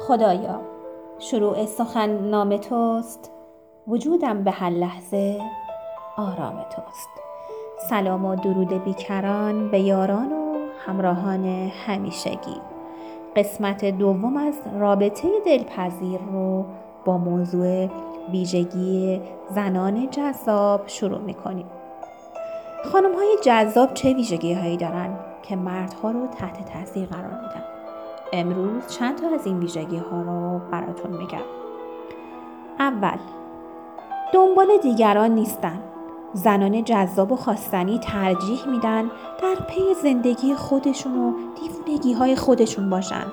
خدایا شروع سخن نام توست وجودم به هر لحظه آرام توست. سلام و درود بیکران به یاران و همراهان همیشگی. قسمت دوم از رابطه دلپذیر رو با موضوع ویژگی زنان جذاب شروع می‌کنیم. خانم های جذاب چه ویژگی هایی دارن که مردها رو تحت تاثیر قرار میدن؟ امروز چند تا از این ویژگی ها رو براتون میگم. اول دنبال دیگران نیستن. زنان جذاب و خواستنی ترجیح میدن در پی زندگی خودشون و دیوونگی های خودشون باشن.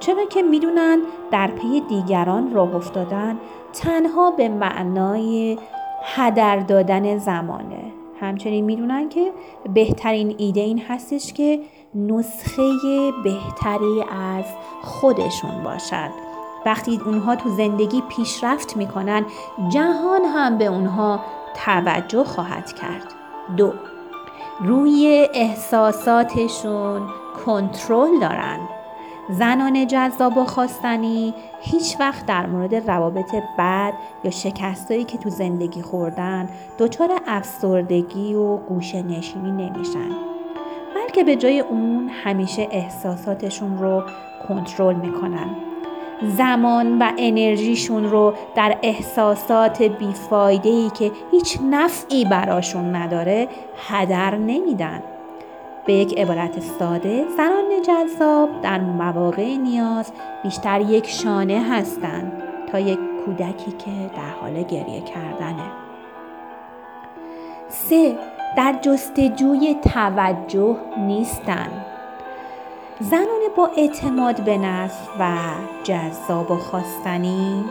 چرا که می‌دونن در پی دیگران راه افتادن تنها به معنای هدر دادن زمانه. همچنین می‌دونن که بهترین ایده این هستش که نسخه بهتری از خودشون باشد وقتی اونها تو زندگی پیشرفت می‌کنن جهان هم به اونها توجه خواهد کرد. دو روی احساساتشون کنترل دارن. زنان جذاب و خواستنی هیچ وقت در مورد روابط بد یا شکستایی که تو زندگی خوردن دچار افسردگی و گوشه نشینی نمیشن بلکه به جای اون همیشه احساساتشون رو کنترل می‌کنن. زمان و انرژیشون رو در احساسات بیفایده ای که هیچ نفعی براشون نداره هدر نمیدن. به یک عبارت ساده زنان جذاب در مواقع نیاز بیشتر یک شانه هستند تا یک کودکی که در حال گریه کردنه. سه در جستجوی توجه نیستند زنان با اعتماد به نفس و جذاب و خواستنی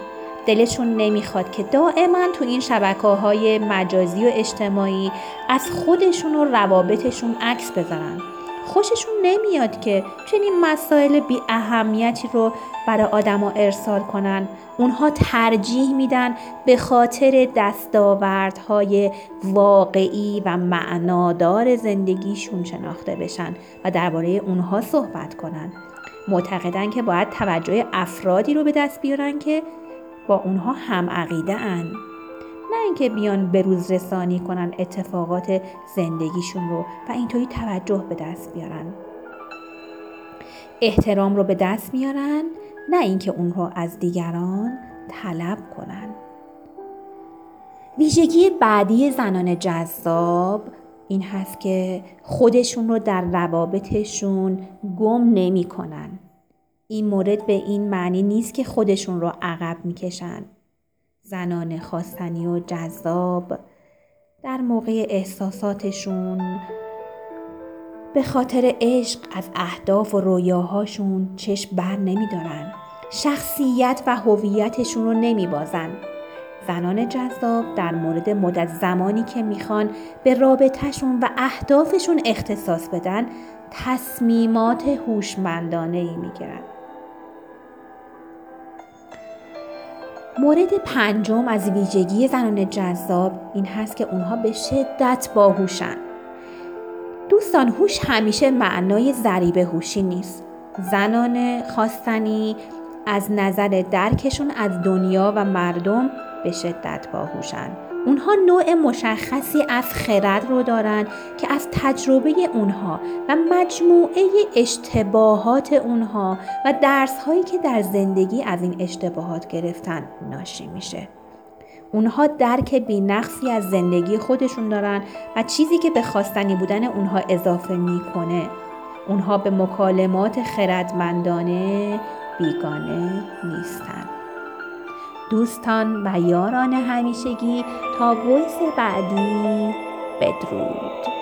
دلشون نمی‌خواد که دائما تو این شبکه های مجازی و اجتماعی از خودشون و روابطشون عکس بذارن. خوششون نمیاد که چنین مسائل بی اهمیتی رو برای آدما ارسال کنن. اونها ترجیح میدن به خاطر دستاوردهای واقعی و معنادار زندگیشون شناخته بشن و درباره اونها صحبت کنن. معتقدن که باید توجه افرادی رو به دست بیارن که با اونها هم عقیده ان نه اینکه بیان به روز رسانی کنن اتفاقات زندگیشون رو و اینطوری توجه به دست بیارن. احترام رو به دست میارن نه اینکه اون رو از دیگران طلب کنن. ویژگی بعدی زنان جذاب این هست که خودشون رو در روابطشون گم نمی کنن. این مورد به این معنی نیست که خودشون رو عقب می‌کشن. زنان خواستنی و جذاب در موقع احساساتشون به خاطر عشق از اهداف و رویاهاشون چشم بر نمیدارن. شخصیت و هویتشون رو نمیبازن. زنان جذاب در مورد مدت زمانی که می‌خوان به رابطهشون و اهدافشون اختصاص بدن تصمیمات هوشمندانه ای می‌گیرن. مورد پنجم از ویژگی زنان جذاب این هست که اونها به شدت باهوشن. دوستان هوش همیشه معنای ذریب هوشی نیست. زنان خواستنی از نظر درکشون از دنیا و مردم به شدت باهوشن. اونها نوع مشخصی از خرد رو دارن که از تجربه اونها و مجموعه اشتباهات اونها و درس هایی که در زندگی از این اشتباهات گرفتن ناشی میشه. اونها درک بینقصی از زندگی خودشون دارن و چیزی که به خواستنی بودن اونها اضافه می‌کنه اونها به مکالمات خردمندانه بیگانه نیستند دوستان و یاران همیشگی تا ویس بعدی. بدرود.